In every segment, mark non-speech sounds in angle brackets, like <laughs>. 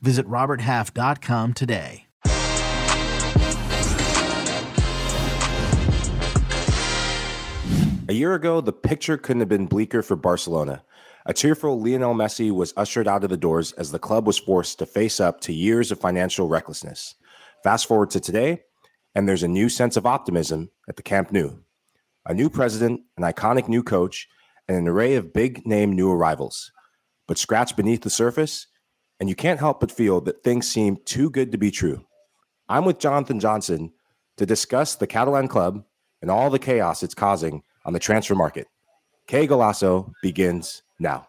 Visit RobertHalf.com today. A year ago, the picture couldn't have been bleaker for Barcelona. A tearful Lionel Messi was ushered out of the doors as the club was forced to face up to years of financial recklessness. Fast forward to today, and there's a new sense of optimism at the Camp Nou. A new president, an iconic new coach, and an array of big name new arrivals. But scratch beneath the surface, and you can't help but feel that things seem too good to be true. I'm with Jonathan Johnson to discuss the Catalan club and all the chaos it's causing on the transfer market. Qué Golazo begins now.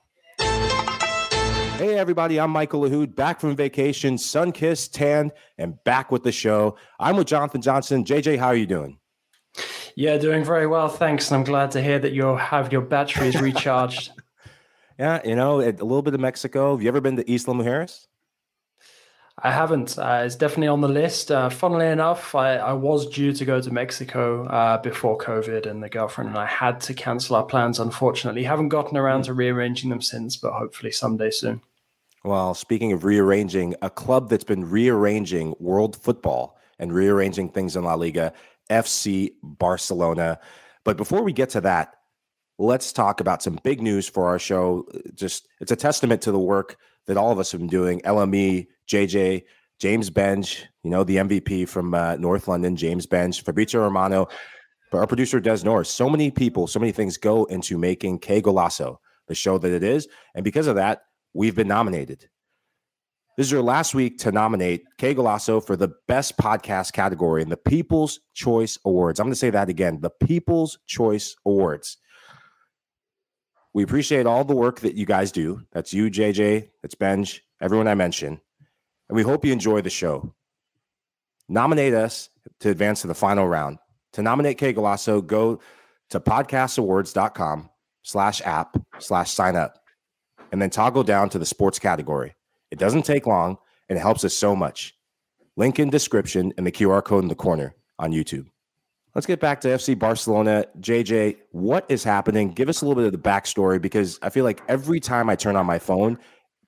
Hey, everybody, I'm Michael Lahoud, back from vacation, sun kissed, tanned, and back with the show. I'm with Jonathan Johnson. JJ, how are you doing? Yeah, doing very well, thanks. And I'm glad to hear that you have your batteries <laughs> recharged. Yeah, you know, a little bit of Mexico. Have you ever been to Isla Mujeres? I haven't. Uh, it's definitely on the list. Uh, funnily enough, I, I, was due to go to Mexico uh, before COVID, and the girlfriend and I had to cancel our plans. Unfortunately, haven't gotten around to rearranging them since, but hopefully someday soon. Well, speaking of rearranging, a club that's been rearranging world football and rearranging things in La Liga, FC Barcelona. But before we get to that, let's talk about some big news for our show. Just it's a testament to the work that all of us have been doing. LME, JJ, James Benge, you know, the MVP from uh, North London, James Benge, Fabrizio Romano, our producer Des Norris. So many people, so many things go into making Qué Golazo, the show that it is. And because of that, we've been nominated. This is your last week to nominate Qué Golazo for the best podcast category in the People's Choice Awards. I'm going to say that again the People's Choice Awards. We appreciate all the work that you guys do. That's you, JJ, that's Benge, everyone I mentioned and we hope you enjoy the show. Nominate us to advance to the final round. To nominate Qué Golazo, go to podcastawards.com slash app slash sign up and then toggle down to the sports category. It doesn't take long and it helps us so much. Link in description and the QR code in the corner on YouTube. Let's get back to FC Barcelona. JJ, what is happening? Give us a little bit of the backstory because I feel like every time I turn on my phone,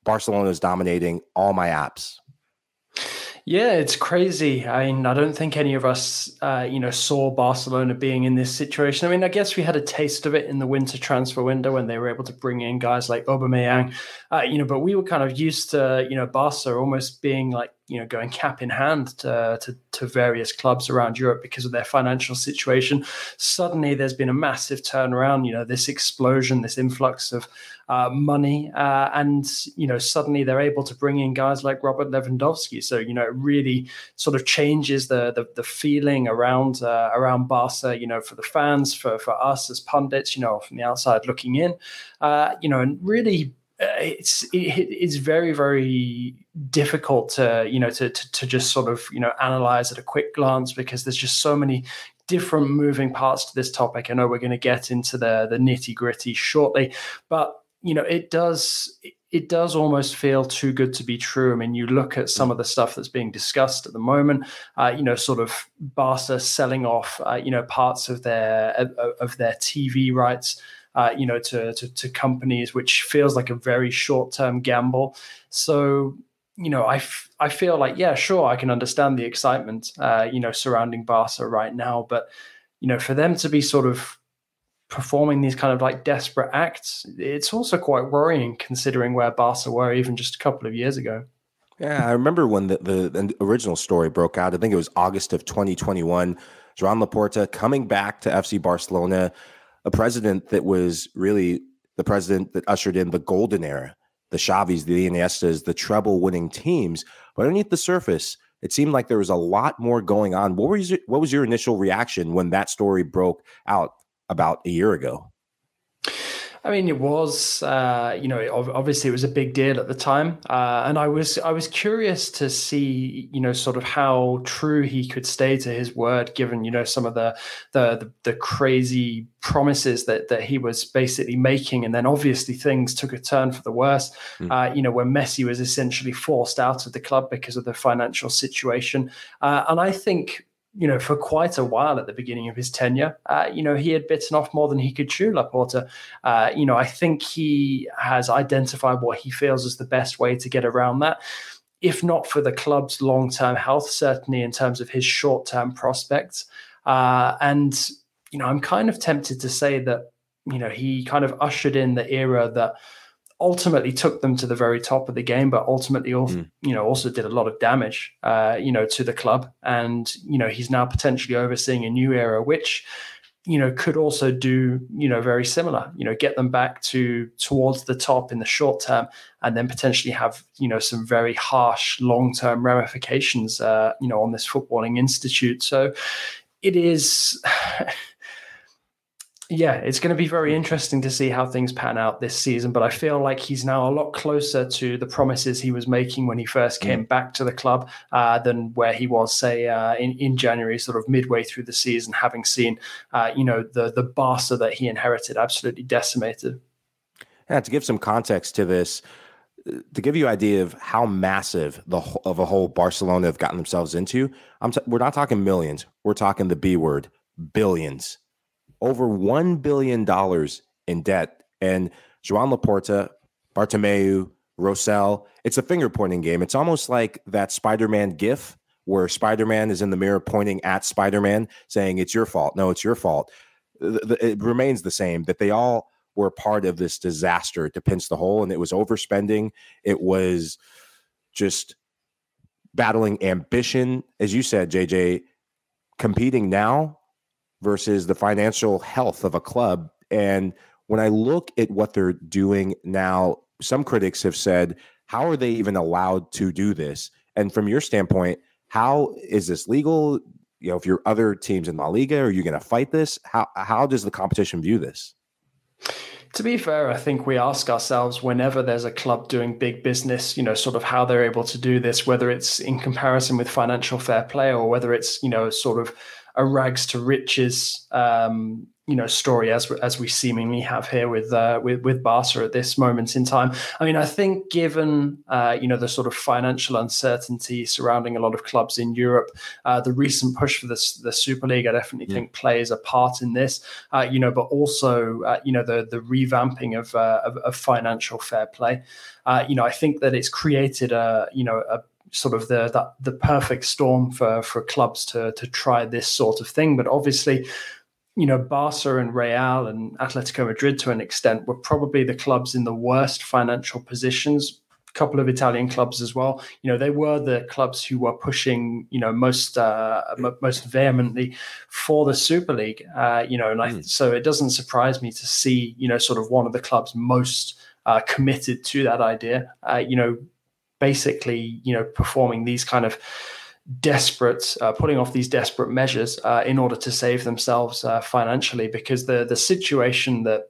Barcelona is dominating all my apps. Yeah, it's crazy. I mean, I don't think any of us, uh, you know, saw Barcelona being in this situation. I mean, I guess we had a taste of it in the winter transfer window when they were able to bring in guys like Aubameyang, uh, you know, but we were kind of used to, you know, Barca almost being like you know going cap in hand to, to, to various clubs around Europe because of their financial situation. Suddenly, there's been a massive turnaround. You know, this explosion, this influx of uh, money, uh, and you know, suddenly they're able to bring in guys like Robert Lewandowski. So you know, it really sort of changes the the, the feeling around uh, around Barca. You know, for the fans, for for us as pundits, you know, from the outside looking in, uh, you know, and really uh, it's it, it's very very difficult to you know to, to, to just sort of you know analyze at a quick glance because there's just so many different moving parts to this topic. I know we're going to get into the the nitty gritty shortly, but you know it does it does almost feel too good to be true. I mean, you look at some of the stuff that's being discussed at the moment. Uh, you know, sort of Barca selling off, uh, you know, parts of their of their TV rights uh, you know, to, to, to companies, which feels like a very short term gamble. So, you know, I, f- I feel like, yeah, sure, I can understand the excitement, uh, you know, surrounding Barca right now. But, you know, for them to be sort of performing these kind of like desperate acts, it's also quite worrying considering where Barca were even just a couple of years ago. Yeah, I remember when the, the, the original story broke out. I think it was August of 2021. Joan Laporta coming back to FC Barcelona a president that was really the president that ushered in the golden era, the Xavis, the Iniestas, the treble winning teams. But underneath the surface, it seemed like there was a lot more going on. What was your, what was your initial reaction when that story broke out about a year ago? I mean, it was, uh, you know, obviously it was a big deal at the time, uh, and I was, I was curious to see, you know, sort of how true he could stay to his word, given, you know, some of the, the, the, the crazy promises that that he was basically making, and then obviously things took a turn for the worse. Mm. Uh, you know, when Messi was essentially forced out of the club because of the financial situation, uh, and I think you know, for quite a while at the beginning of his tenure, uh, you know, he had bitten off more than he could chew, Laporta. Uh, you know, I think he has identified what he feels is the best way to get around that. If not for the club's long term health, certainly in terms of his short term prospects. Uh, and, you know, I'm kind of tempted to say that, you know, he kind of ushered in the era that ultimately took them to the very top of the game, but ultimately, also, mm. you know, also did a lot of damage, uh, you know, to the club. And you know, he's now potentially overseeing a new era, which you know could also do you know very similar you know get them back to towards the top in the short term and then potentially have you know some very harsh long term ramifications uh, you know on this footballing institute so it is yeah, it's going to be very interesting to see how things pan out this season. But I feel like he's now a lot closer to the promises he was making when he first mm. came mm. back to the club uh, than where he was, say, uh, in in January, sort of midway through the season, having seen, uh, you know, the the Barca that he inherited absolutely decimated. Yeah, to give some context to this, to give you an idea of how massive the of a whole Barcelona have gotten themselves into, I'm t- we're not talking millions. We're talking the B word, billions over $1 billion in debt. And Joan Laporta, Bartomeu, Rosell, it's a finger pointing game. It's almost like that Spider Man gif where Spider Man is in the mirror pointing at Spider Man saying, It's your fault. No, it's your fault. It remains the same that they all were part of this disaster to pinch the hole. And it was overspending. It was just battling ambition. As you said, JJ, competing now versus the financial health of a club. And when I look at what they're doing now, some critics have said, how are they even allowed to do this? And from your standpoint, how is this legal? You know, if you're other teams in La Liga, are you going to fight this? How how does the competition view this? To be fair, I think we ask ourselves whenever there's a club doing big business, you know, sort of how they're able to do this, whether it's in comparison with financial fair play or whether it's, you know, sort of a rags to riches um, you know story as as we seemingly have here with uh, with with Barca at this moment in time. I mean, I think given uh, you know the sort of financial uncertainty surrounding a lot of clubs in Europe, uh, the recent push for the the Super League, I definitely yeah. think plays a part in this. Uh, you know, but also uh, you know the the revamping of, uh, of, of financial fair play. you know, I think that it's created a you know a sort of the, the the perfect storm for for clubs to to try this sort of thing. But obviously, you know, Barca and Real and Atletico Madrid to an extent were probably the clubs in the worst financial positions. A couple of Italian clubs as well. You know, they were the clubs who were pushing, you know, most uh, most vehemently for the Super League. Uh, you know, and I, mm. so it doesn't surprise me to see, you know, sort of one of the clubs most uh, committed to that idea. Uh, you know, basically, you know, performing these kind of desperate, uh, putting off these desperate measures uh, in order to save themselves uh, financially, because the the situation that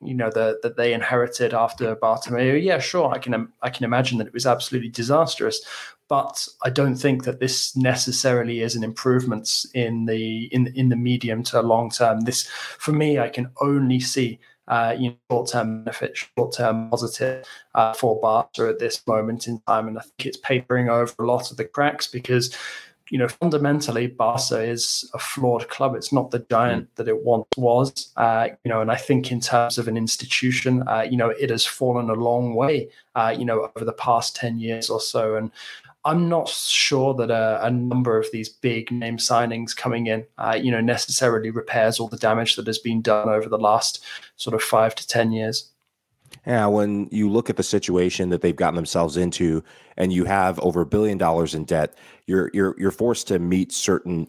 you know the, that they inherited after Bartomeu, yeah, sure, I can I can imagine that it was absolutely disastrous, but I don't think that this necessarily is an improvement in the in in the medium to long term. This, for me, I can only see uh, you know, short-term benefit, short-term positive uh, for Barca at this moment in time, and I think it's papering over a lot of the cracks because, you know, fundamentally Barca is a flawed club. It's not the giant mm. that it once was, uh, you know, and I think in terms of an institution, uh, you know, it has fallen a long way, uh, you know, over the past ten years or so, and I'm not sure that a, a, number of these big name signings coming in, uh, you know, necessarily repairs all the damage that has been done over the last sort of five to ten years. Yeah, when you look at the situation that they've gotten themselves into, and you have over a billion dollars in debt, you're you're you're forced to meet certain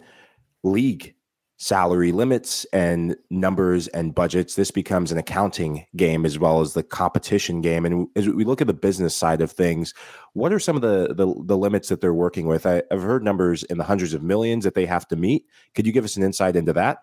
league salary limits and numbers and budgets. This becomes an accounting game as well as the competition game. And as we look at the business side of things, what are some of the the, the limits that they're working with? I, I've heard numbers in the hundreds of millions that they have to meet. Could you give us an insight into that?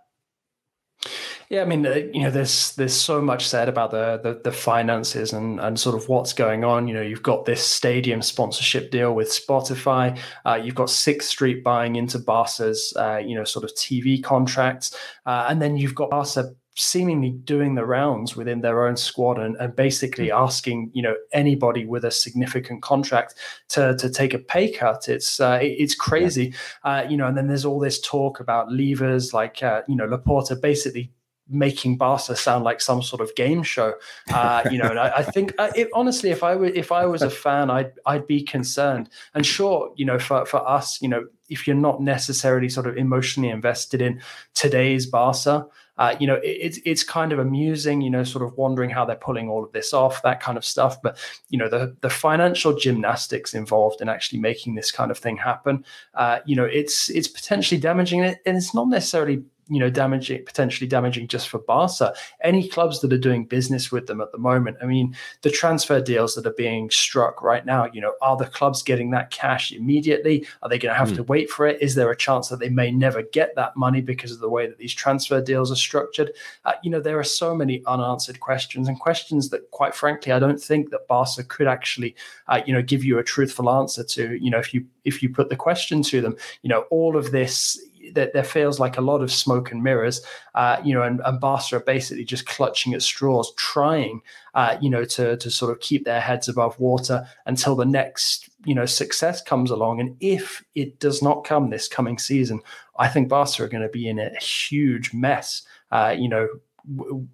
Yeah, I mean, uh, you know, there's there's so much said about the, the, the finances and and sort of what's going on. You know, you've got this stadium sponsorship deal with Spotify. Uh, you've got Sixth Street buying into Barca's, uh, you know, sort of TV contracts, uh, and then you've got Barca seemingly doing the rounds within their own squad and, and basically mm. asking you know anybody with a significant contract to to take a pay cut it's uh, it's crazy yeah. uh, you know and then there's all this talk about levers like uh, you know Laporta basically making Barca sound like some sort of game show. Uh, you know, and I, I think uh, it, honestly, if I were if I was a <laughs> fan, I'd I'd be concerned. And sure, you know, for for us, you know, if you're not necessarily sort of emotionally invested in today's Barca, uh, you know, it, it's it's kind of amusing, you know, sort of wondering how they're pulling all of this off, that kind of stuff. But you know, the the financial gymnastics involved in actually making this kind of thing happen, uh, you know, it's it's potentially damaging it, and it's not necessarily you know damaging potentially damaging just for Barca. Any clubs that are doing business with them at the moment. I mean, the transfer deals that are being struck right now. You know, are the clubs getting that cash immediately? Are they going to have mm. to wait for it? Is there a chance that they may never get that money because of the way that these transfer deals are structured? Uh, you know, there are so many unanswered questions and questions that, quite frankly, I don't think that Barca could actually, uh, you know, give you a truthful answer to. You know, if you if you put the question to them, you know, all of this that there feels like a lot of smoke and mirrors, uh, you know, and, and Barca are basically just clutching at straws, trying, uh, you know, to to sort of keep their heads above water until the next, you know, success comes along. And if it does not come this coming season, I think Barca are going to be in a huge mess. Uh, you know,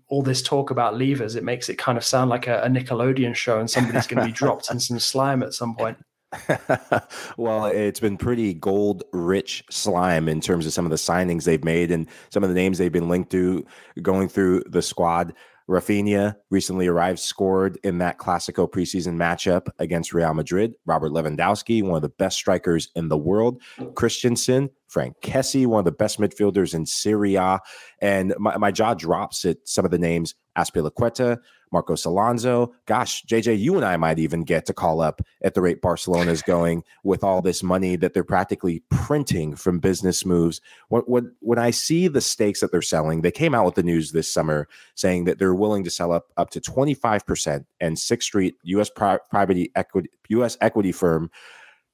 all this talk about levers, it makes it kind of sound like a, a Nickelodeon show, and somebody's going to be dropped in some slime at some point. <laughs> well, it's been pretty gold rich slime in terms of some of the signings they've made and some of the names they've been linked to going through the squad. Raphinha recently arrived, scored in that Classico preseason matchup against Real Madrid. Robert Lewandowski, one of the best strikers in the world. Christensen, Frank Kessie, one of the best midfielders in Serie A. And my, my jaw drops at some of the names Azpilicueta, Marcos Alonso. Gosh, JJ, you and I might even get to call up at the rate Barcelona is going with all this money that they're practically printing from business moves. When, when, when I see the stakes that they're selling, they came out with the news this summer saying that they're willing to sell up up to 25%, and Sixth Street, U.S. Pri- private equity, U.S. equity firm,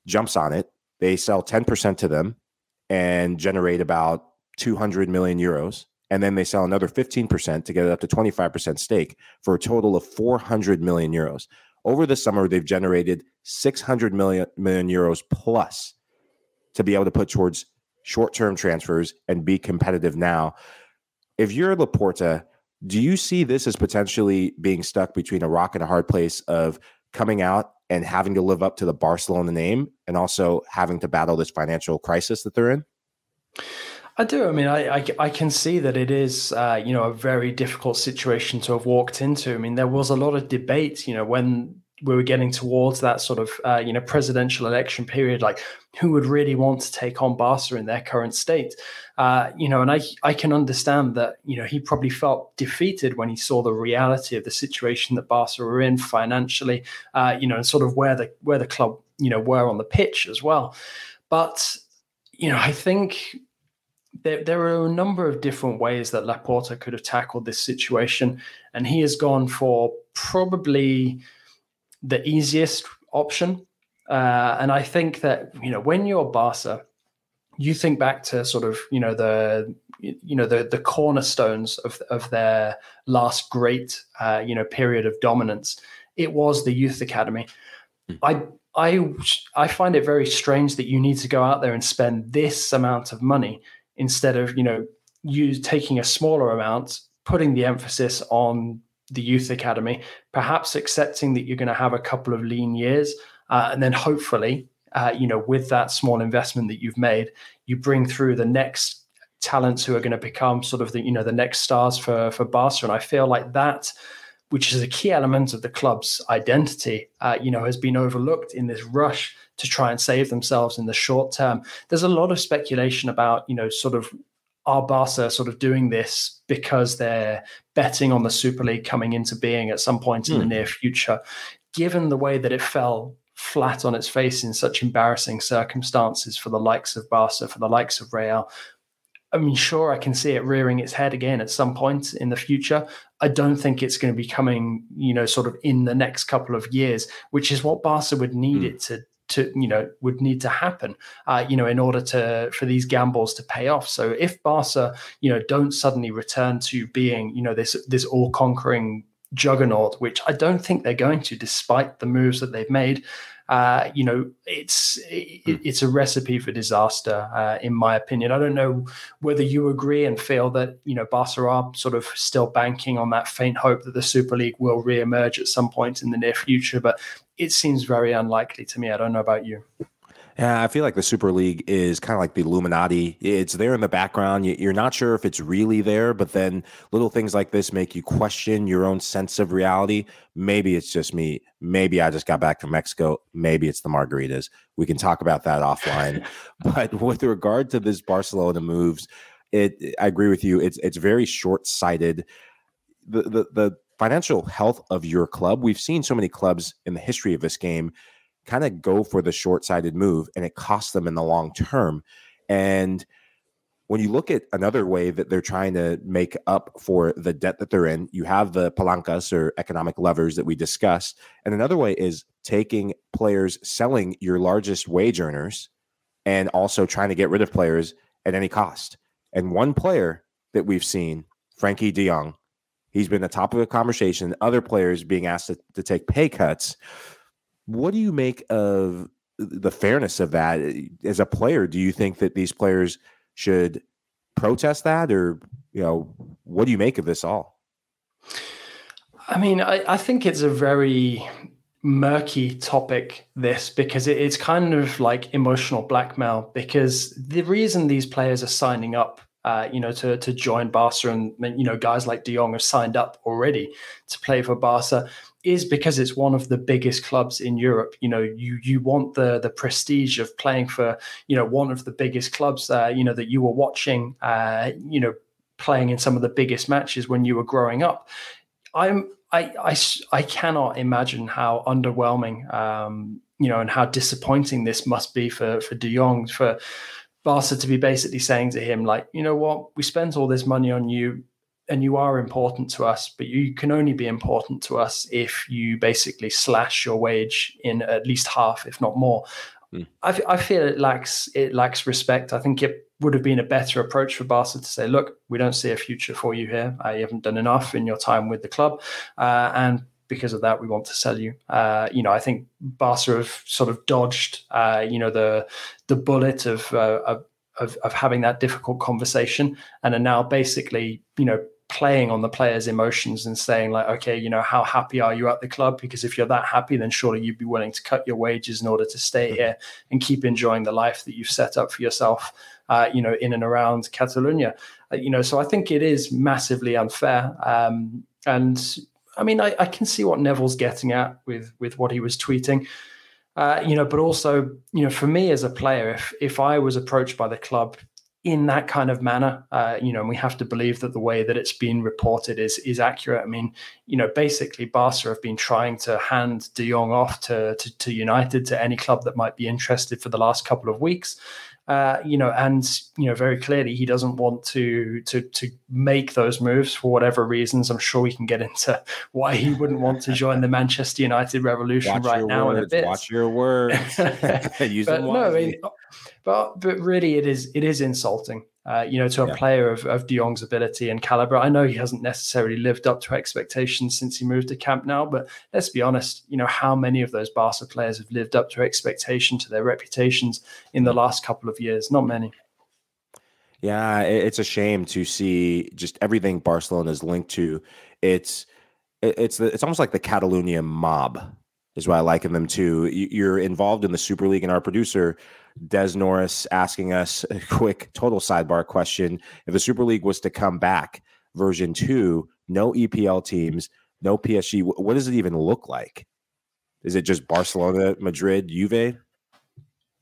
jumps on it. They sell 10% to them and generate about 200 million euros and then they sell another 15% to get it up to 25% stake for a total of 400 million euros. Over the summer, they've generated 600 million, million euros plus to be able to put towards short-term transfers and be competitive now. If you're Laporta, do you see this as potentially being stuck between a rock and a hard place of coming out and having to live up to the Barcelona name and also having to battle this financial crisis that they're in? I do. I mean, I, I, I can see that it is, uh, you know, a very difficult situation to have walked into. I mean, there was a lot of debate, you know, when we were getting towards that sort of, uh, you know, presidential election period, like who would really want to take on Barca in their current state, uh, you know, and I I can understand that, you know, he probably felt defeated when he saw the reality of the situation that Barca were in financially, uh, you know, and sort of where the where the club, you know, were on the pitch as well. But you know, I think there, there are a number of different ways that Laporta could have tackled this situation, and he has gone for probably the easiest option. Uh, and I think that you know when you're Barca, you think back to sort of you know the you know the the cornerstones of of their last great uh, you know period of dominance. It was the youth academy. Mm. I I I find it very strange that you need to go out there and spend this amount of money instead of you know you taking a smaller amount putting the emphasis on the youth academy perhaps accepting that you're going to have a couple of lean years uh, and then hopefully uh, you know with that small investment that you've made you bring through the next talents who are going to become sort of the you know the next stars for for Barca. And I feel like that which is a key element of the club's identity uh, you know has been overlooked in this rush to try and save themselves in the short term. There's a lot of speculation about, you know, sort of are Barca sort of doing this because they're betting on the Super League coming into being at some point in mm. the hmm. near future? Given the way that it fell flat on its face in such embarrassing circumstances for the likes of Barca, for the likes of Real, I mean, sure, I can see it rearing its head again at some point in the future. I don't think it's going to be coming, you know, sort of in the next couple of years, which is what Barca would need mm. it to to you know would need to happen uh, you know in order to for these gambles to pay off so if barca you know don't suddenly return to being you know this this all conquering juggernaut which i don't think they're going to despite the moves that they've made uh, you know, it's it, hmm. it's a recipe for disaster, uh, in my opinion. I don't know whether you agree and feel that you know Barca are sort of still banking on that faint hope that the Super League will re-emerge at some point in the near future, but it seems very unlikely to me. I don't know about you. Yeah, I feel like the Super League is kind of like the Illuminati. It's there in the background. You're not sure if it's really there, but then little things like this make you question your own sense of reality. Maybe it's just me. Maybe I just got back from Mexico. Maybe it's the margaritas. We can talk about that offline. <laughs> but with regard to this Barcelona moves, it I agree with you. It's it's very short sighted. The, the the financial health of your club. We've seen so many clubs in the history of this game kind of go for the short sighted move and it costs them in the long term. And when you look at another way that they're trying to make up for the debt that they're in, you have the palancas or economic levers that we discussed. And another way is taking players, selling your largest wage earners, and also trying to get rid of players at any cost. And one player that we've seen, Frenkie de Jong, he's been the top of the conversation. Other players being asked to, to take pay cuts. What do you make of the fairness of that as a player? Do you think that these players should protest that, or you know, what do you make of this all? I mean, I, I think it's a very murky topic this because it, it's kind of like emotional blackmail because the reason these players are signing up uh, you know, to to join Barca, and you know, guys like De Jong have signed up already to play for Barca is because it's one of the biggest clubs in Europe. You know, you you want the the prestige of playing for you know one of the biggest clubs. Uh, you know that you were watching. Uh, you know, playing in some of the biggest matches when you were growing up. I'm I I, I cannot imagine how underwhelming. Um, you know, and how disappointing this must be for for De Jong for Barca to be basically saying to him, like, you know what, we spent all this money on you and you are important to us, but you can only be important to us if you basically slash your wage in at least half, if not more. Mm. I, I, feel it lacks it lacks respect. I think it would have been a better approach for Barca to say, "Look, we don't see a future for you here. You haven't done enough in your time with the club, uh, and because of that, we want to sell you." Uh, you know, I think Barca have sort of dodged, uh, you know, the the bullet of, uh, of of, of having that difficult conversation and are now basically, you know, playing on the players' emotions and saying like, okay, you know, how happy are you at the club? Because if you're that happy, then surely you'd be willing to cut your wages in order to stay mm-hmm. here and keep enjoying the life that you've set up for yourself, uh, you know, in and around Catalonia. Uh, you know, so I think it is massively unfair. Um, and I mean, I, I, can see what Neville's getting at with with what he was tweeting. Uh, you know, but also, you know, for me as a player, if if I was approached by the club in that kind of manner. Uh, you know, and we have to believe that the way that it's been reported is is accurate. I mean, you know, basically Barca have been trying to hand De Jong off to, to, to United to any club that might be interested for the last couple of weeks. Uh, you know, and you know, very clearly he doesn't want to to to make those moves for whatever reasons. I'm sure we can get <laughs> into why he wouldn't want to join the Manchester United revolution Watch right now words. in a bit. Watch your words. <laughs> <laughs> but no, I mean, but but really, it is it is insulting. Uh, you know, to a yeah. player of, of De Jong's ability and caliber. I know he hasn't necessarily lived up to expectations since he moved to Camp Nou, but let's be honest, you know, how many of those Barca players have lived up to expectation to their reputations in the last couple of years? Not many. Yeah, it's a shame to see just everything Barcelona is linked to. It's it's it's almost like the Catalonia mob is what I liken them to. You're involved in the Super League, and our producer Des Norris asking us a quick total sidebar question: If the Super League was to come back, version two, no EPL teams, no PSG, what does it even look like? Is it just Barcelona, Madrid, Juve?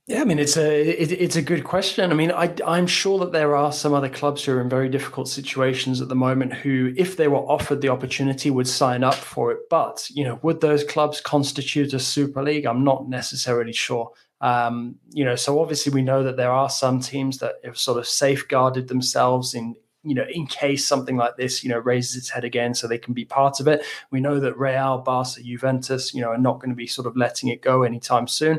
Yeah, I mean it's a it, it's a good question. I mean, I I'm sure that there are some other clubs who are in very difficult situations at the moment who, if they were offered the opportunity, would sign up for it. But you know, would those clubs constitute a super league? I'm not necessarily sure. Um, you know, so obviously we know that there are some teams that have sort of safeguarded themselves in you know, in case something like this, you know, raises its head again, so they can be part of it. We know that Real, Barca, Juventus, you know, are not going to be sort of letting it go anytime soon.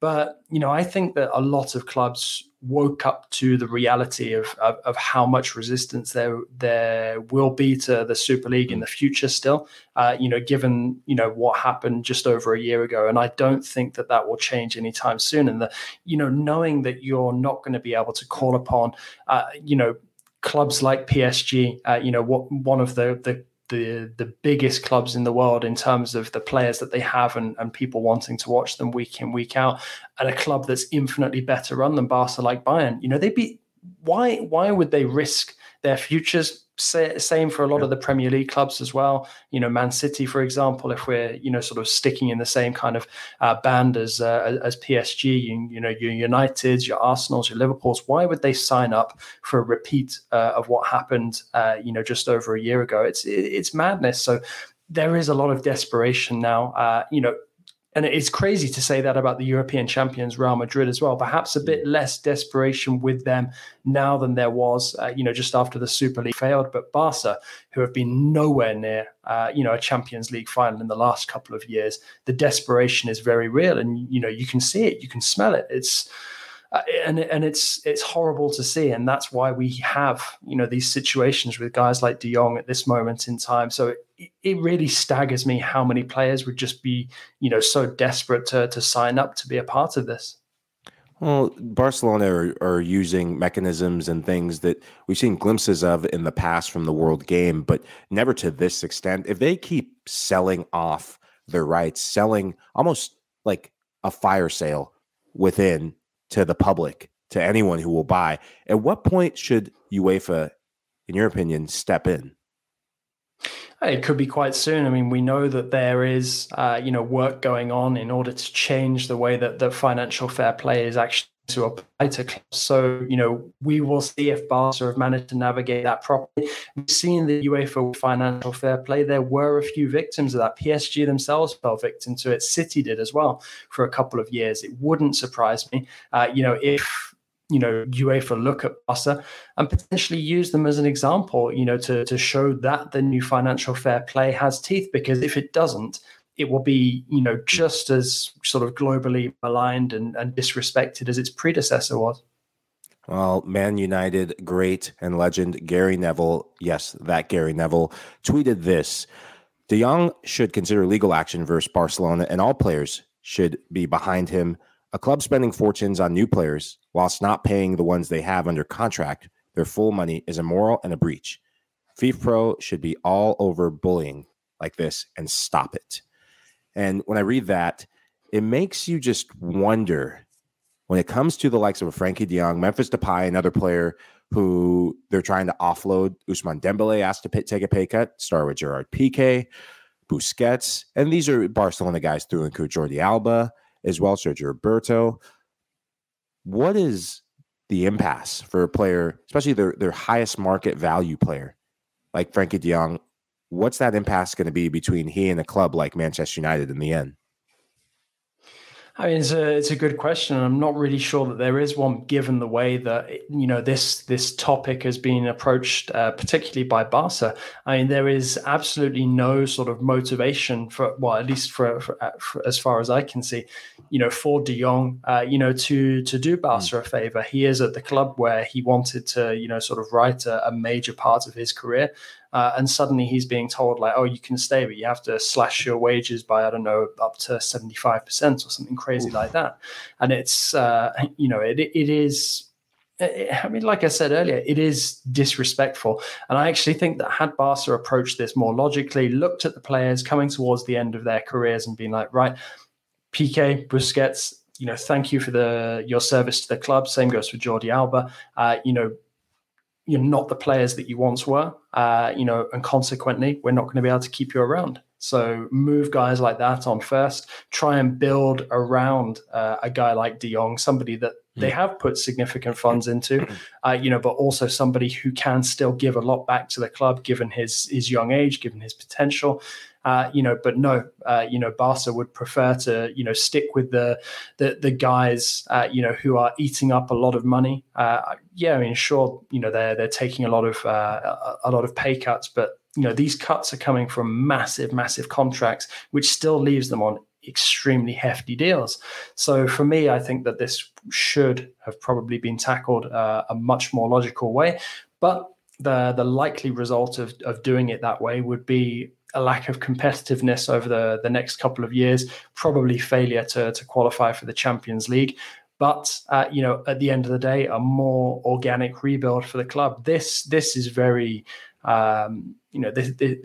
But you know, I think that a lot of clubs woke up to the reality of, of, of how much resistance there there will be to the Super League in the future. Still, uh, you know, given you know what happened just over a year ago, and I don't think that that will change anytime soon. And the you know, knowing that you're not going to be able to call upon, uh, you know, clubs like PSG, uh, you know, what one of the the the the biggest clubs in the world in terms of the players that they have and, and people wanting to watch them week in week out and a club that's infinitely better run than Barca like Bayern. You know they'd be why why would they risk their futures same for a lot yeah. of the Premier League clubs as well. You know, Man City, for example, if we're you know sort of sticking in the same kind of uh, band as uh, as PSG, you, you know, your Uniteds, your Arsenal's, your Liverpool's. Why would they sign up for a repeat uh, of what happened? Uh, you know, just over a year ago. It's it's madness. So there is a lot of desperation now. Uh, you know, and it's crazy to say that about the European champions Real Madrid as well. Perhaps a bit less desperation with them now than there was, uh, you know, just after the Super League failed. But Barca, who have been nowhere near, uh, you know, a Champions League final in the last couple of years, the desperation is very real, and you know, you can see it, you can smell it. It's uh, and and it's it's horrible to see, and that's why we have you know these situations with guys like De Jong at this moment in time. So it, it really staggers me how many players would just be you know so desperate to to sign up to be a part of this. Well, Barcelona are, are, using mechanisms and things that we've seen glimpses of in the past from the World Game, but never to this extent. If they keep selling off their rights, selling almost like a fire sale within to the public, to anyone who will buy. At what point should UEFA, in your opinion, step in? It could be quite soon. I mean, we know that there is, uh, you know, work going on in order to change the way that the financial fair play is actually to apply to clubs. So, you know, we will see if Barca have managed to navigate that properly. We've seen the UEFA financial fair play. There were a few victims of that. PSG themselves fell victim to it. City did as well for a couple of years. It wouldn't surprise me, uh, you know, if you know UEFA look at Barca and potentially use them as an example, you know, to to show that the new financial fair play has teeth. Because if it doesn't, it will be you know hmm. just as sort of globally maligned and, and disrespected as its predecessor was. Well, Man United great and legend Gary Neville, yes, that Gary Neville tweeted this. De Jong should consider legal action versus Barcelona, and all players should be behind him. A club spending fortunes on new players whilst not paying the ones they have under contract their full money is immoral and a breach. FIFPro should be all over bullying like this and stop it. And when I read that, it makes you just wonder when it comes to the likes of a Frenkie de Jong, Memphis Depay, another player who they're trying to offload. Ousmane Dembélé asked to pay, take a pay cut, start with Gerard Piqué, Busquets, and these are Barcelona guys through and through Jordi Alba as well, Sergio Roberto. What is the impasse for a player, especially their, their highest market value player like Frenkie de Jong, what's that impasse going to be between he and a club like Manchester United in the end? I mean, it's a it's a good question. I'm not really sure that there is one, given the way that you know this this topic has been approached, uh, particularly by Barca. I mean, there is absolutely no sort of motivation for, well, at least for, for, uh, for as far as I can see, you know, for De Jong, uh, you know, to to do Barca mm. a favor. He is at the club where he wanted to, you know, sort of write a, a major part of his career. Uh, and suddenly he's being told like, oh, you can stay, but you have to slash your wages by I don't know up to seventy five percent or something crazy like that. And it's uh, you know it it is. I mean, like I said earlier, it is disrespectful. And I actually think that had Barca approached this more logically, looked at the players coming towards the end of their careers and been like, right, Piqué, Busquets, you know, thank you for the your service to the club. Same goes for Jordi Alba. Uh, you know, you're not the players that you once were, uh, you know, and consequently, we're not going to be able to keep you around. So move guys like that on first. Try and build around uh, a guy like De Jong, somebody that they have put significant funds into, uh, you know, but also somebody who can still give a lot back to the club, given his his young age, given his potential. Uh, you know, but no, uh, you know, Barca would prefer to, you know, stick with the the, the guys, uh, you know, who are eating up a lot of money. Uh, yeah, I mean, sure, you know, they're they're taking a lot of uh, a lot of pay cuts, but you know, these cuts are coming from massive, massive contracts, which still leaves them on extremely hefty deals. So for me, I think that this should have probably been tackled uh, a much more logical way, but the the likely result of, of doing it that way would be a lack of competitiveness over the, the next couple of years, probably failure to, to qualify for the Champions League. But uh, you know, at the end of the day, a more organic rebuild for the club. This this is very, um, you know, this, it,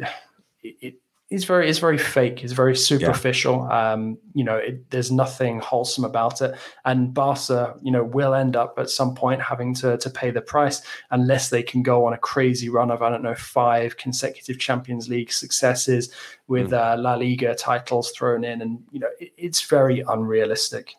it, it's very it's very fake. It's very superficial. Yeah. Um, you know, it, there's nothing wholesome about it. And Barca, you know, will end up at some point having to to pay the price unless they can go on a crazy run of I don't know five consecutive Champions League successes with mm. uh, La Liga titles thrown in, and you know, it, it's very unrealistic.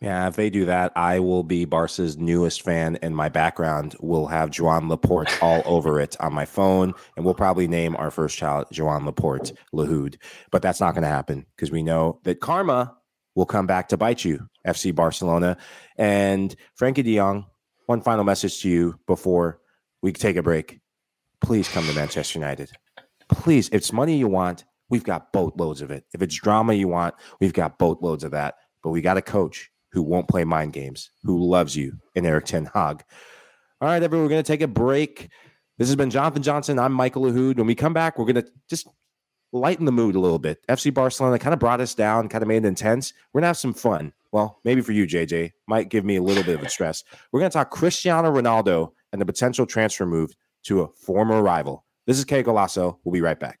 Yeah, if they do that, I will be Barca's newest fan, and my background will have Joan Laporta all <laughs> over it on my phone, and we'll probably name our first child Joan Laporta Lahoud. But that's not going to happen because we know that karma will come back to bite you, FC Barcelona. And Frenkie de Jong, one final message to you before we take a break. Please come to Manchester United. Please, if it's money you want, we've got boatloads of it. If it's drama you want, we've got boatloads of that. But we got a coach who won't play mind games, who loves you, and Erik ten Hag. All right, everyone, we're going to take a break. This has been Jonathan Johnson. I'm Michael Lahoud. When we come back, we're going to just lighten the mood a little bit. FC Barcelona kind of brought us down, kind of made it intense. We're going to have some fun. Well, maybe for you, JJ, might give me a little bit of a stress. We're going to talk Cristiano Ronaldo and the potential transfer move to a former rival. This is Qué Golazo. We'll be right back.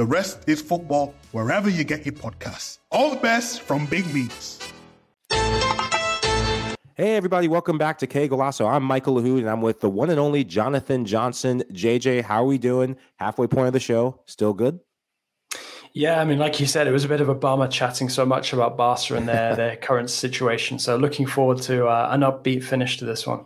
The Rest is Football wherever you get your podcasts. All the best from Big Meats. Hey, everybody, welcome back to Qué Golazo. I'm Michael Lahoud, and I'm with the one and only Jonathan Johnson. JJ, how are we doing? Halfway point of the show. Still good? Yeah, I mean, like you said, it was a bit of a bummer chatting so much about Barca and their, their <laughs> current situation. So, looking forward to uh, an upbeat finish to this one.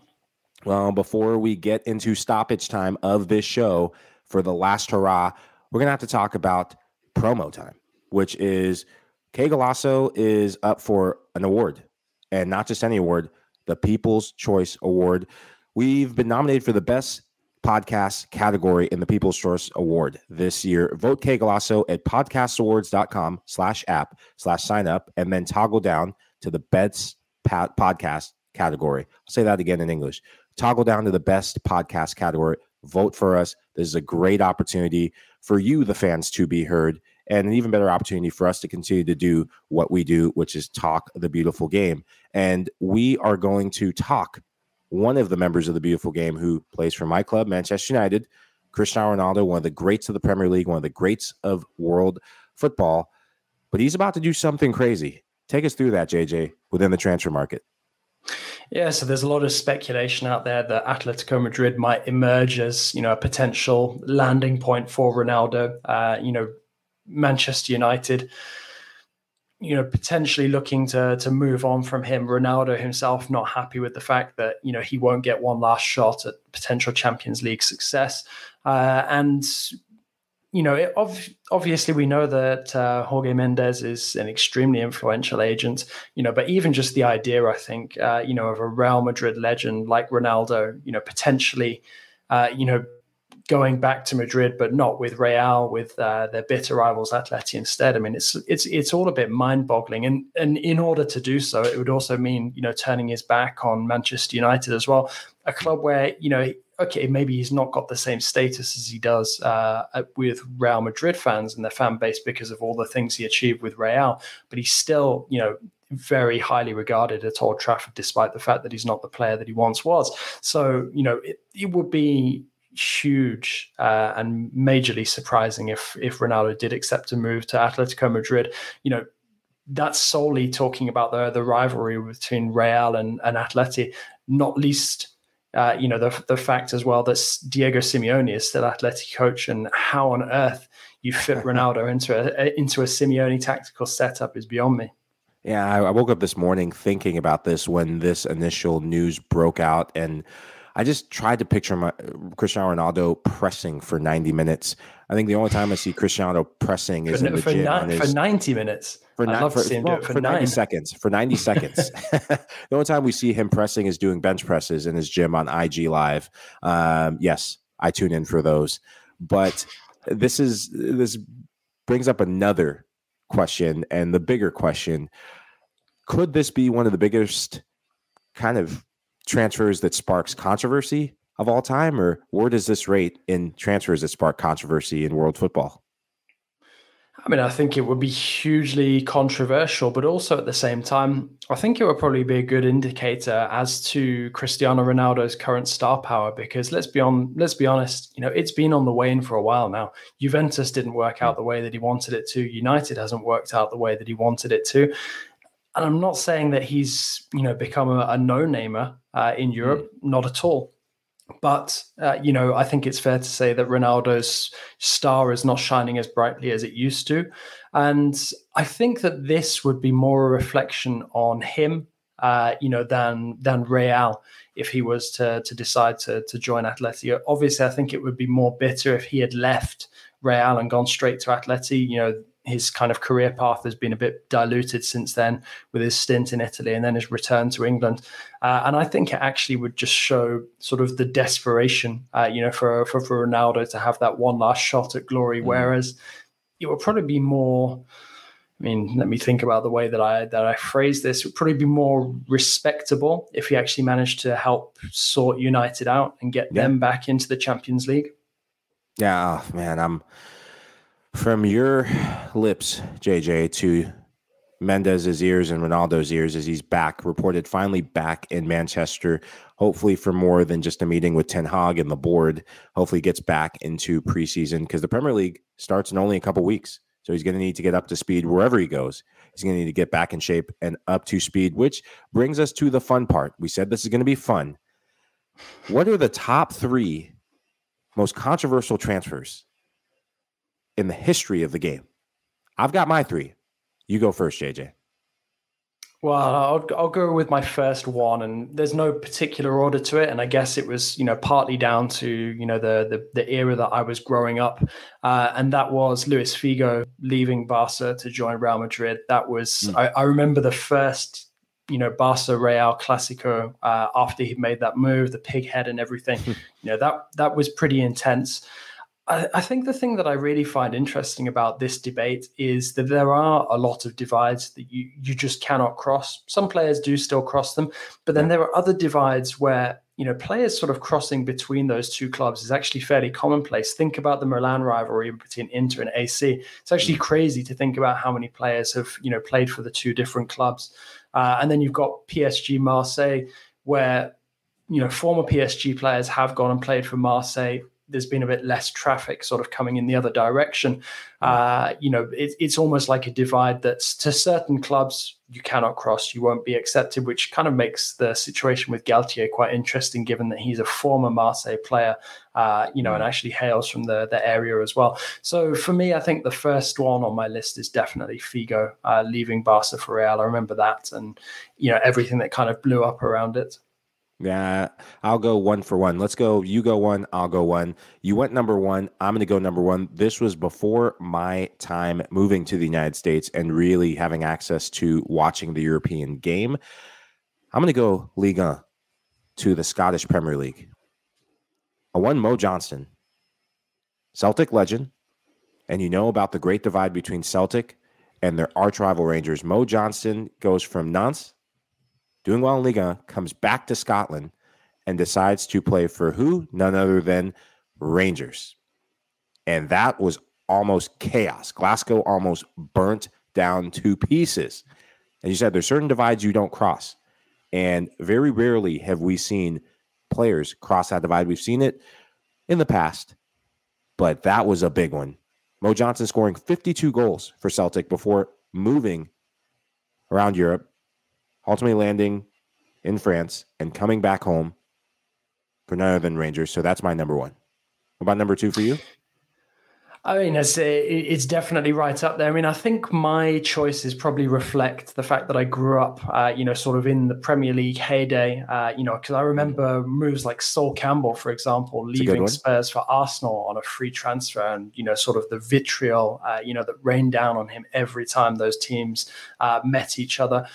Well, before we get into stoppage time of this show for the last hurrah, we're going to have to talk about promo time, which is Qué Golazo is up for an award, and not just any award, the People's Choice Award. We've been nominated for the best podcast category in the People's Choice Award this year. Vote Qué Golazo at podcastawards.com slash app slash sign up and then toggle down to the best podcast category. I'll say that again in English. Toggle down to the best podcast category. Vote for us. This is a great opportunity for you, the fans, to be heard, and an even better opportunity for us to continue to do what we do, which is talk the beautiful game. And we are going to talk one of the members of the beautiful game who plays for my club, Manchester United, Cristiano Ronaldo, one of the greats of the Premier League, one of the greats of world football. But he's about to do something crazy. Take us through that, JJ, within the transfer market. Yeah, so there's a lot of speculation out there that Atletico Madrid might emerge as you know a potential landing point for Ronaldo. Uh, you know, Manchester United, you know, potentially looking to to move on from him. Ronaldo himself not happy with the fact that you know he won't get one last shot at potential Champions League success, uh, and you know, it, ov- obviously we know that uh, Jorge Mendes is an extremely influential agent, you know, but even just the idea, I think, uh, you know, of a Real Madrid legend like Ronaldo, you know, potentially, uh, you know, going back to Madrid, but not with Real, with uh, their bitter rivals Atleti instead. I mean, it's it's it's all a bit mind-boggling, and and in order to do so, it would also mean you know turning his back on Manchester United as well, a club where you know okay, maybe he's not got the same status as he does uh, with Real Madrid fans and their fan base because of all the things he achieved with Real, but he's still, you know, very highly regarded at Old Trafford, despite the fact that he's not the player that he once was. So, you know, it, it would be huge uh, and majorly surprising if if Ronaldo did accept a move to Atletico Madrid. You know, that's solely talking about the the rivalry between Real and, and Atleti, not least. Uh, you know the the fact as well that Diego Simeone is still Atleti coach, and how on earth you fit <laughs> Ronaldo into a into a Simeone tactical setup is beyond me. Yeah, I, I woke up this morning thinking about this when this initial news broke out, and I just tried to picture my Cristiano Ronaldo pressing for 90 minutes. I think the only time I see Cristiano pressing is for, in the for, gym ni- for 90 minutes. For, for, to see him well, for, for nine. 90 seconds. For 90 <laughs> seconds. <laughs> the only time we see him pressing is doing bench presses in his gym on IG Live. Um, yes, I tune in for those. But this is this brings up another question and the bigger question. Could this be one of the biggest kind of transfers that sparks controversy of all time, or where does this rate in transfers that spark controversy in world football? I mean, I think it would be hugely controversial, but also at the same time, I think it would probably be a good indicator as to Cristiano Ronaldo's current star power. Because let's be on, let's be honest, you know, it's been on the wane for a while now. Juventus didn't work out the way that he wanted it to. United hasn't worked out the way that he wanted it to. And I'm not saying that he's, you know, become a, a no-namer uh, in Europe, mm. not at all. But uh, you know, I think it's fair to say that Ronaldo's star is not shining as brightly as it used to, and I think that this would be more a reflection on him, uh, you know, than than Real if he was to to decide to to join Atleti. Obviously, I think it would be more bitter if he had left Real and gone straight to Atleti. You know, his kind of career path has been a bit diluted since then with his stint in Italy and then his return to England. Uh, and I think it actually would just show sort of the desperation, uh, you know, for, for, for Ronaldo to have that one last shot at glory. Mm. Whereas it would probably be more. I mean, let me think about the way that I that I phrase this. It would probably be more respectable if he actually managed to help sort United out and get yeah. them back into the Champions League. Yeah, oh, man, I'm from your lips, JJ, to Mendes's ears and Ronaldo's ears as he's back, reported finally back in Manchester, hopefully for more than just a meeting with Ten Hag and the board. Hopefully gets back into preseason because the Premier League starts in only a couple weeks. So he's going to need to get up to speed wherever he goes. He's going to need to get back in shape and up to speed, which brings us to the fun part. We said this is going to be fun. What are the top three most controversial transfers in the history of the game. I've got my three. You go first, JJ. Well, I'll, I'll go with my first one, and there's no particular order to it. And I guess it was, you know, partly down to you know the the, the era that I was growing up, uh, and that was Luis Figo leaving Barca to join Real Madrid. That was mm. I, I, remember the first, you know, Barca Real Clasico uh, after he made that move, the pig head and everything. <laughs> you know that that was pretty intense. I, I think the thing that I really find interesting about this debate is that there are a lot of divides that you, you just cannot cross. Some players do still cross them, but then there are other divides where you know players sort of crossing between those two clubs is actually fairly commonplace. Think about the Milan rivalry between Inter and AC. It's actually crazy to think about how many players have you know played for the two different clubs, uh, and then you've got PSG Marseille where you know former PSG players have gone and played for Marseille there's been a bit less traffic sort of coming in the other direction. Uh, you know, it, it's almost like a divide that's to certain clubs you cannot cross, you won't be accepted, which kind of makes the situation with Galtier quite interesting, given that he's a former Marseille player, uh, you know, and actually hails from the, the area as well. So for me, I think the first one on my list is definitely Figo uh, leaving Barca for Real. I remember that and, you know, everything that kind of blew up around it. Yeah, I'll go one for one. Let's go. You go one, I'll go one. You went number one. I'm going to go number one. This was before my time moving to the United States and really having access to watching the European game. I'm going to go Liga to the Scottish Premier League. I won Mo Johnston, Celtic legend, and you know about the great divide between Celtic and their arch rival Rangers. Mo Johnston goes from Nantes doing well in Liga, comes back to Scotland and decides to play for who? None other than Rangers. And that was almost chaos. Glasgow almost burnt down to pieces. And you said there's certain divides you don't cross. And very rarely have we seen players cross that divide. We've seen it in the past, but that was a big one. Mo Johnston scoring 52 goals for Celtic before moving around Europe, ultimately landing in France and coming back home for none other than Rangers. So that's my number one. What about number two for you? I mean, it's, it's definitely right up there. I mean, I think my choices probably reflect the fact that I grew up, uh, you know, sort of in the Premier League heyday, uh, you know, because I remember moves like Sol Campbell, for example, leaving Spurs for Arsenal on a free transfer and, you know, sort of the vitriol, uh, you know, that rained down on him every time those teams uh, met each other.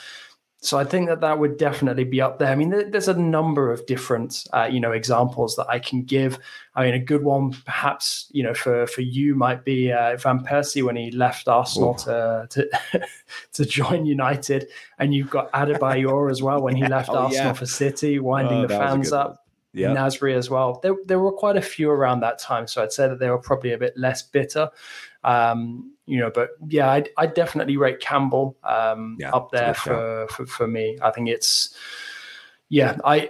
So I think that that would definitely be up there. I mean, there's a number of different, uh, you know, examples that I can give. I mean, a good one, perhaps, you know, for for you might be uh, Van Persie when he left Arsenal to to, <laughs> to join United, and you've got Adebayor as well when he <laughs> left oh, Arsenal yeah. for City, winding oh, the fans up. Yeah. Nasri as well. There, there were quite a few around that time, so I'd say that they were probably a bit less bitter. Um, you know, but yeah, I I definitely rate Campbell um, yeah, up there for, for for me. I think it's yeah, I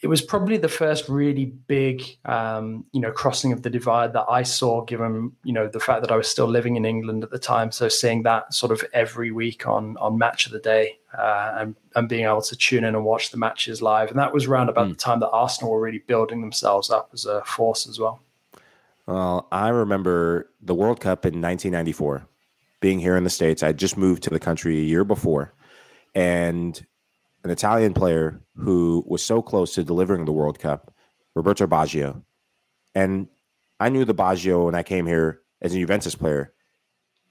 it was probably the first really big um, you know crossing of the divide that I saw given you know the fact that I was still living in England at the time so seeing that sort of every week on on match of the day uh, and and being able to tune in and watch the matches live and that was around about mm. the time that Arsenal were really building themselves up as a force as well. Well, I remember the World Cup in 1994 being here in the States. I just moved to the country a year before. And an Italian player who was so close to delivering the World Cup, Roberto Baggio. And I knew the Baggio when I came here as a Juventus player.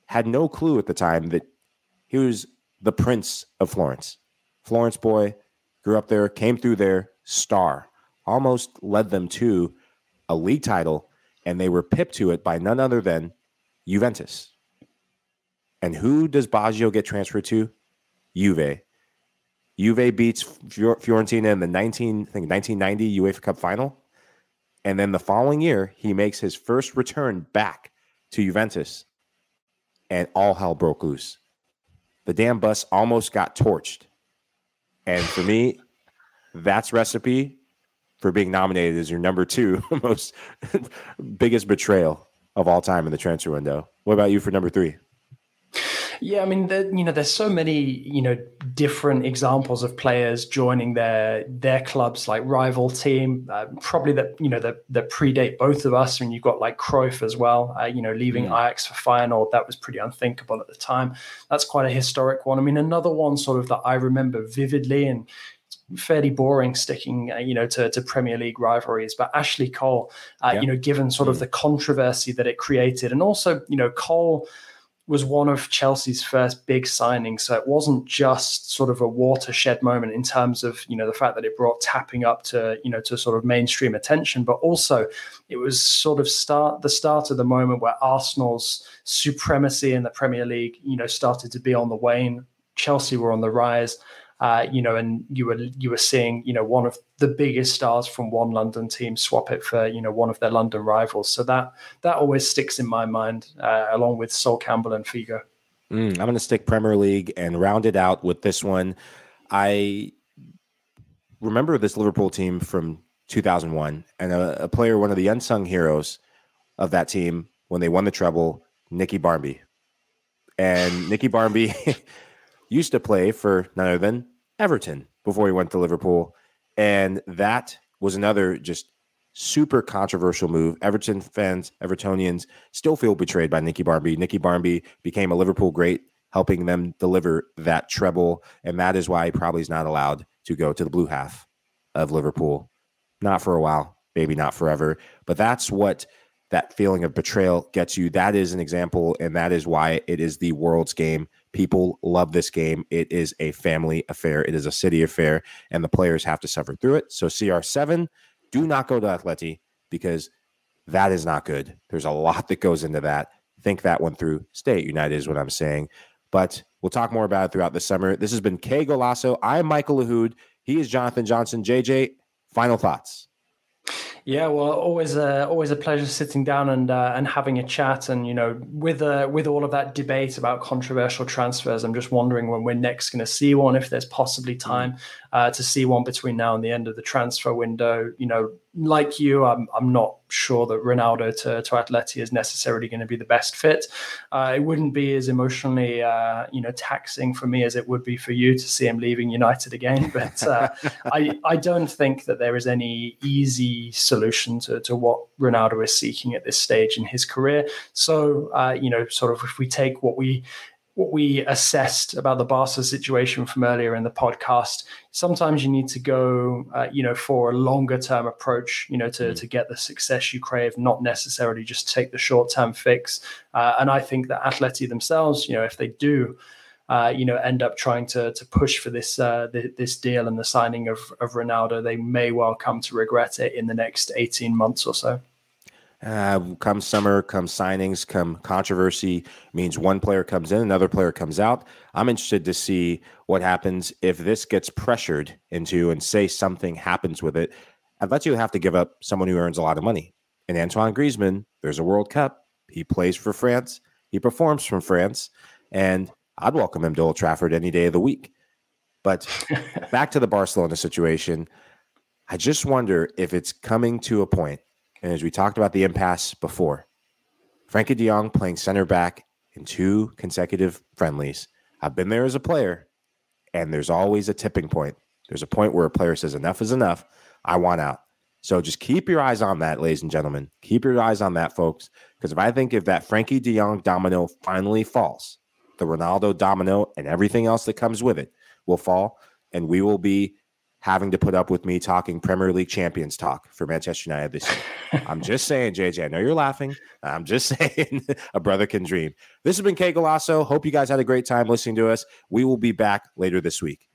Had no clue at the time that he was the prince of Florence. Florence boy, grew up there, came through there, star, almost led them to a league title and they were pipped to it by none other than Juventus. And who does Baggio get transferred to? Juve. Juve beats Fiorentina in the 19, I think 1990 UEFA Cup final. And then the following year, he makes his first return back to Juventus, and all hell broke loose. The damn bus almost got torched. And for me, that's recipe for being nominated as your number two <laughs> most biggest betrayal of all time in the transfer window. What about you for number three? Yeah, I mean, there, you know, there's so many, you know, different examples of players joining their their clubs, like rival team. Uh, probably that you know that that predate both of us. I and mean, you've got like Cruyff as well. Uh, you know, leaving mm. Ajax for Feyenoord, that was pretty unthinkable at the time. That's quite a historic one. I mean, another one sort of that I remember vividly, and fairly boring sticking, uh, you know, to, to Premier League rivalries. But Ashley Cole, uh, yeah. you know, given sort of mm. the controversy that it created, and also, you know, Cole was one of Chelsea's first big signings. So it wasn't just sort of a watershed moment in terms of, you know, the fact that it brought tapping up to, you know, to sort of mainstream attention, but also it was sort of start the start of the moment where Arsenal's supremacy in the Premier League, you know, started to be on the wane. Chelsea were on the rise uh, you know, and you were you were seeing, you know, one of the biggest stars from one London team swap it for, you know, one of their London rivals. So that that always sticks in my mind, uh, along with Sol Campbell and Figo. Mm, I'm going to stick Premier League and round it out with this one. I remember this Liverpool team from 2001, and a, a player, one of the unsung heroes of that team when they won the treble, Nicky Barmby. And Nicky Barmby <laughs> used to play for none other than Everton before he went to Liverpool. And that was another just super controversial move. Everton fans, Evertonians still feel betrayed by Nicky Barmby. Nicky Barmby became a Liverpool great, helping them deliver that treble. And that is why he probably is not allowed to go to the blue half of Liverpool. Not for a while, maybe not forever. But that's what that feeling of betrayal gets you. That is an example, and that is why it is the world's game People love this game. It is a family affair, it is a city affair, and the players have to suffer through it. So, CR7, do not go to Atleti because that is not good. There's a lot that goes into that. Think that one through. Stay at United is what I'm saying. But we'll talk more about it throughout the summer. This has been Qué Golazo. I'm Michael Lahoud. He is Jonathan Johnson. JJ, final thoughts. Yeah, well, always a always a pleasure sitting down and uh, and having a chat. And you know, with uh, with all of that debate about controversial transfers, I'm just wondering when we're next going to see one. If there's possibly time uh, to see one between now and the end of the transfer window. You know, like you, I'm I'm not sure that Ronaldo to to Atleti is necessarily going to be the best fit. Uh, it wouldn't be as emotionally uh, you know taxing for me as it would be for you to see him leaving United again. <laughs> But uh, I I don't think that there is any easy solution to, to what Ronaldo is seeking at this stage in his career. So, uh, you know, sort of if we take what we what we assessed about the Barca situation from earlier in the podcast, sometimes you need to go, uh, you know, for a longer term approach, you know, to, mm. to get the success you crave, not necessarily just take the short term fix. Uh, and I think that Atleti themselves, you know, if they do uh, you know, end up trying to to push for this uh, this deal and the signing of of Ronaldo, they may well come to regret it in the next eighteen months or so. Uh, come summer, come signings, come controversy means one player comes in, another player comes out. I'm interested to see what happens if this gets pressured into and say something happens with it. I'd let you have to give up someone who earns a lot of money. And Antoine Griezmann, there's a World Cup. He plays for France. He performs from France. And I'd welcome him to Old Trafford any day of the week. But <laughs> back to the Barcelona situation, I just wonder if it's coming to a point, and as we talked about the impasse before, Frenkie de Jong playing center back in two consecutive friendlies. I've been there as a player, and there's always a tipping point. There's a point where a player says, enough is enough. I want out. So just keep your eyes on that, ladies and gentlemen. Keep your eyes on that, folks. Because if I think if that Frenkie de Jong domino finally falls, the Ronaldo domino and everything else that comes with it will fall, and we will be having to put up with me talking Premier League champions talk for Manchester United this year. <laughs> I'm just saying, JJ. I know you're laughing. I'm just <laughs> saying, a brother can dream. This has been Qué Golazo. Hope you guys had a great time listening to us. We will be back later this week.